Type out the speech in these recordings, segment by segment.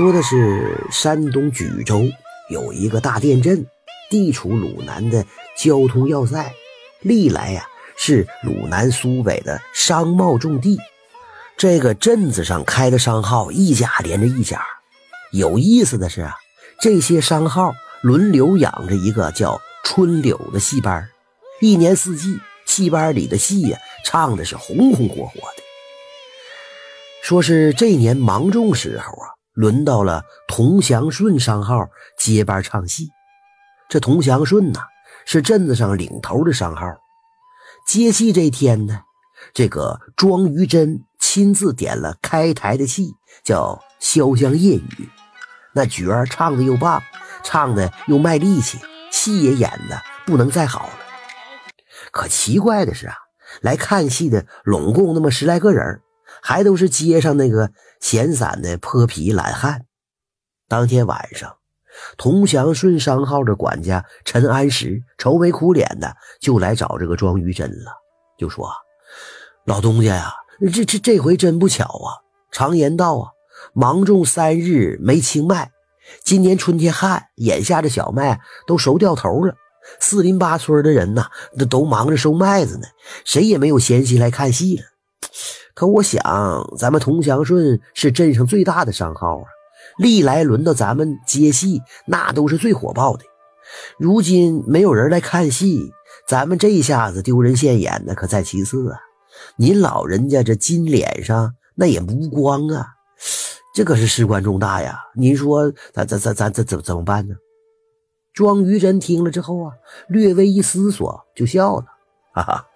说的是山东莒州有一个大店镇，地处鲁南的交通要塞，历来呀是鲁南苏北的商贸重地。这个镇子上开的商号一家连着一家，有意思的是啊，这些商号轮流养着一个叫春柳的戏班，一年四季戏班里的戏呀唱的是红红火火的。说是这年芒种时候啊。轮到了童祥顺商号接班唱戏，这童祥顺呐是镇子上领头的商号。接戏这天呢，这个庄于真亲自点了开台的戏，叫《潇湘夜雨》。那角儿唱的又棒，唱的又卖力气，戏也演的不能再好了。可奇怪的是啊，来看戏的拢共那么十来个人，还都是街上那个。闲散的泼皮懒汉。当天晚上，同祥顺商号的管家陈安石愁眉苦脸的就来找这个庄于真了，就说：“老东家呀，这这这回真不巧啊！常言道啊，芒种三日没青麦。今年春天旱，眼下这小麦都熟掉头了。四邻八村的人呐，都都忙着收麦子呢，谁也没有闲心来看戏了。”可我想，咱们同祥顺是镇上最大的商号啊，历来轮到咱们接戏，那都是最火爆的。如今没有人来看戏，咱们这一下子丢人现眼的可在其次啊。您老人家这金脸上那也无光啊，这可是事关重大呀。您说咱咱咱咱怎怎怎么办呢？庄于真听了之后啊，略微一思索，就笑了，哈哈，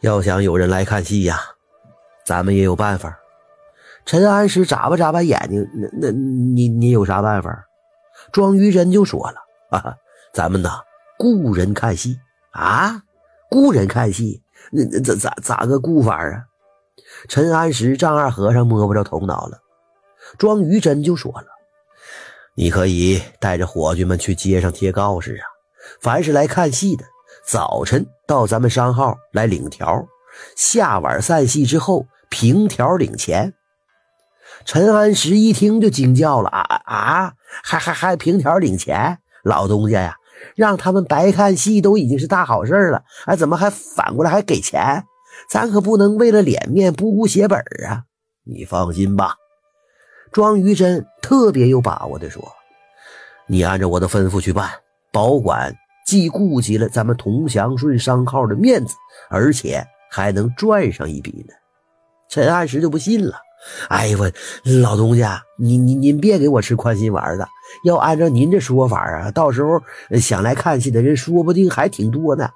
要想有人来看戏呀。咱们也有办法。陈安石眨巴眨巴眼睛，那那你你有啥办法？庄于真就说了：“啊，咱们呐，雇人看戏啊，雇人看戏，那那咋咋咋个雇法啊？”陈安石丈二和尚摸不着头脑了。庄于真就说了：“你可以带着伙计们去街上贴告示啊，凡是来看戏的，早晨到咱们商号来领条，下晚散戏之后。”凭条领钱，陈安石一听就惊叫了：“啊啊，还还还凭条领钱？老东家呀，让他们白看戏都已经是大好事了，哎，怎么还反过来还给钱？咱可不能为了脸面不顾血本啊！你放心吧。”庄于真特别有把握地说：“你按照我的吩咐去办，保管既顾及了咱们同祥顺商号的面子，而且还能赚上一笔呢。”陈安石就不信了，哎呦我老东家，您您您别给我吃宽心丸子，要按照您这说法啊，到时候想来看戏的人说不定还挺多呢。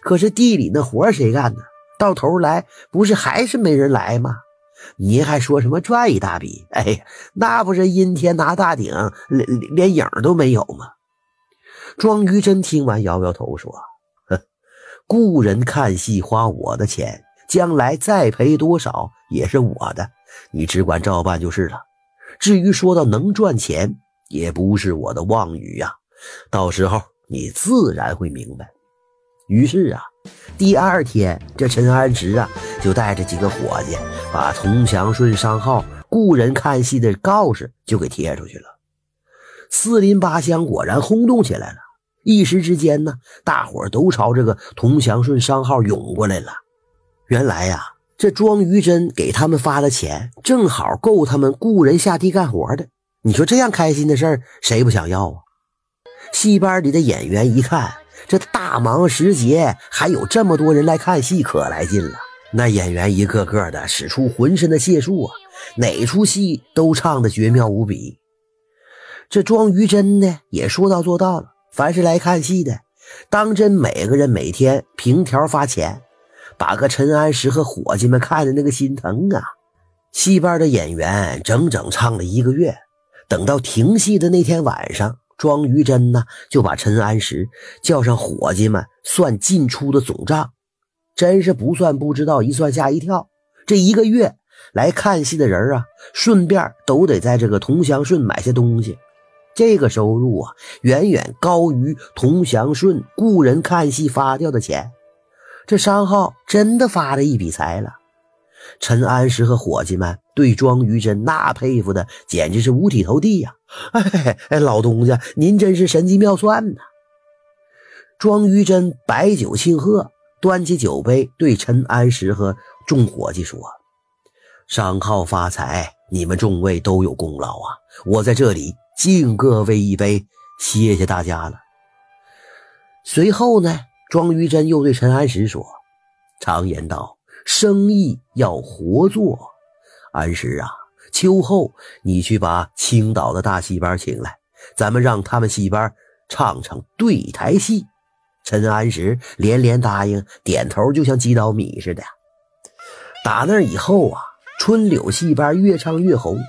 可是地里那活谁干呢？到头来不是还是没人来吗？您还说什么赚一大笔？哎呀，那不是阴天拿大顶，连连影都没有吗？庄于真听完摇摇头说：“哼，雇人看戏花我的钱。”将来再赔多少也是我的，你只管照办就是了。至于说到能赚钱，也不是我的妄语呀。到时候你自然会明白。于是啊，第二天这陈安石啊就带着几个伙计，把同祥顺商号雇人看戏的告示就给贴出去了。四邻八乡果然轰动起来了，一时之间呢，大伙都朝这个同祥顺商号涌过来了。原来呀，这庄于真给他们发的钱，正好够他们雇人下地干活的。你说这样开心的事儿，谁不想要啊？戏班里的演员一看，这大忙时节还有这么多人来看戏，可来劲了。那演员一个个的使出浑身的解数啊，哪出戏都唱得绝妙无比。这庄于真呢，也说到做到了。凡是来看戏的，当真每个人每天凭条发钱。把个陈安石和伙计们看的那个心疼啊！戏班的演员整整唱了一个月，等到停戏的那天晚上，庄于真呢就把陈安石叫上伙计们算进出的总账，真是不算不知道，一算吓一跳。这一个月来看戏的人啊，顺便都得在这个同祥顺买些东西，这个收入啊，远远高于同祥顺雇人看戏发掉的钱。这商号真的发了一笔财了，陈安石和伙计们对庄于真那佩服的简直是五体投地呀！哎哎，老东家，您真是神机妙算呐！庄于真摆酒庆贺，端起酒杯对陈安石和众伙计说：“商号发财，你们众位都有功劳啊！我在这里敬各位一杯，谢谢大家了。”随后呢，庄于真又对陈安石说：“常言道。”生意要活做，安石啊，秋后你去把青岛的大戏班请来，咱们让他们戏班唱唱对台戏。陈安石连连答应，点头就像鸡捣米似的。打那以后啊，春柳戏班越唱越红。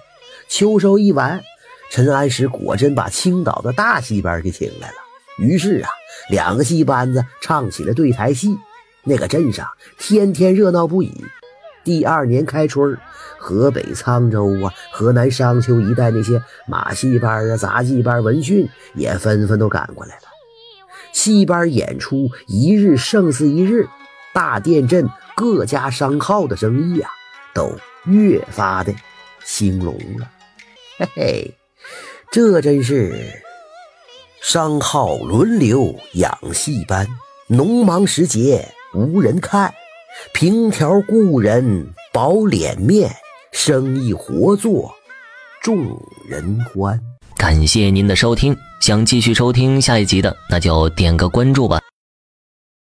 秋收一完，陈安石果真把青岛的大戏班给请来了。于是啊，两个戏班子唱起了对台戏。那个镇上天天热闹不已。第二年开春，河北沧州啊、河南商丘一带那些马戏班啊、杂技班、文训也纷纷都赶过来了。戏班演出一日胜似一日，大店镇各家商号的生意啊，都越发的兴隆了。嘿嘿，这真是商号轮流养戏班，农忙时节。无人看，凭条故人保脸面，生意活做众人欢。感谢您的收听，想继续收听下一集的，那就点个关注吧。